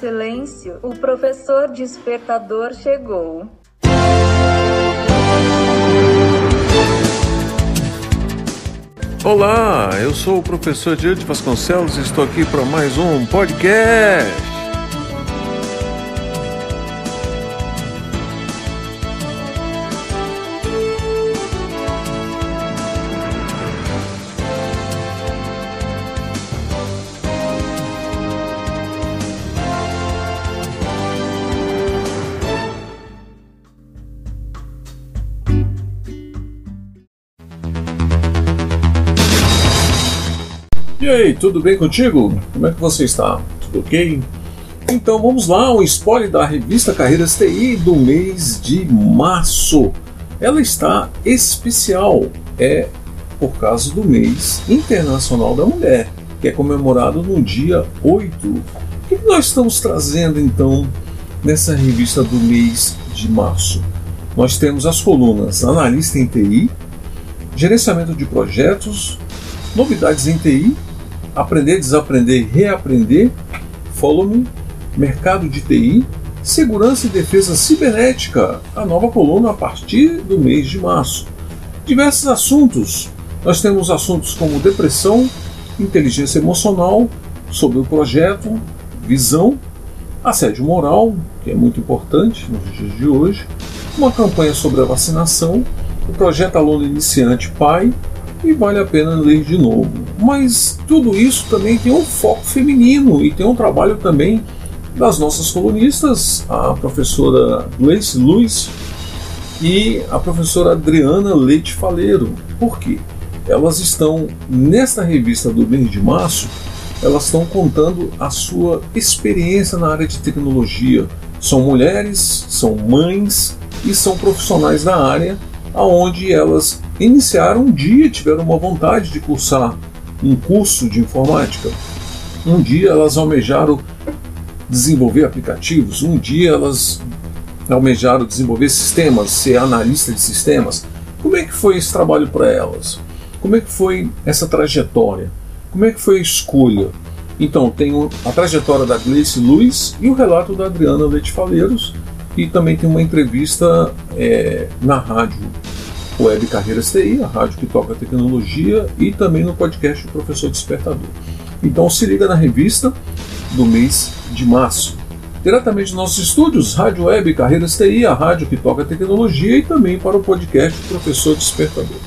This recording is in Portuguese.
Silêncio, o professor despertador chegou. Olá, eu sou o professor Diante Vasconcelos e estou aqui para mais um podcast. E aí, tudo bem contigo? Como é que você está? Tudo ok? Então vamos lá, um spoiler da revista Carreiras TI do mês de março. Ela está especial, é por causa do mês internacional da mulher, que é comemorado no dia 8. O que nós estamos trazendo então nessa revista do mês de março? Nós temos as colunas Analista em TI, Gerenciamento de Projetos, Novidades em TI Aprender, Desaprender Reaprender, Follow Me, Mercado de TI, Segurança e Defesa Cibernética, a nova coluna a partir do mês de março. Diversos assuntos. Nós temos assuntos como depressão, inteligência emocional, sobre o projeto, visão, assédio moral, que é muito importante nos dias de hoje, uma campanha sobre a vacinação, o projeto Aluno Iniciante Pai e vale a pena ler de novo. Mas tudo isso também tem um foco feminino e tem um trabalho também das nossas colunistas, a professora Gleice Luiz e a professora Adriana Leite Faleiro. Por quê? Elas estão, nesta revista do mês de março, elas estão contando a sua experiência na área de tecnologia. São mulheres, são mães e são profissionais da área, aonde elas iniciaram um dia, tiveram uma vontade de cursar um curso de informática. Um dia elas almejaram desenvolver aplicativos, um dia elas almejaram desenvolver sistemas, ser analista de sistemas. Como é que foi esse trabalho para elas? Como é que foi essa trajetória? Como é que foi a escolha? Então, tem a trajetória da Gleice Luiz e o relato da Adriana Leite Faleiros, e também tem uma entrevista é, na rádio Web Carreiras TI, a rádio que toca tecnologia, e também no podcast Professor Despertador. Então se liga na revista do mês de março. Diretamente dos nossos estúdios, Rádio Web Carreiras TI, a rádio que toca tecnologia, e também para o podcast Professor Despertador.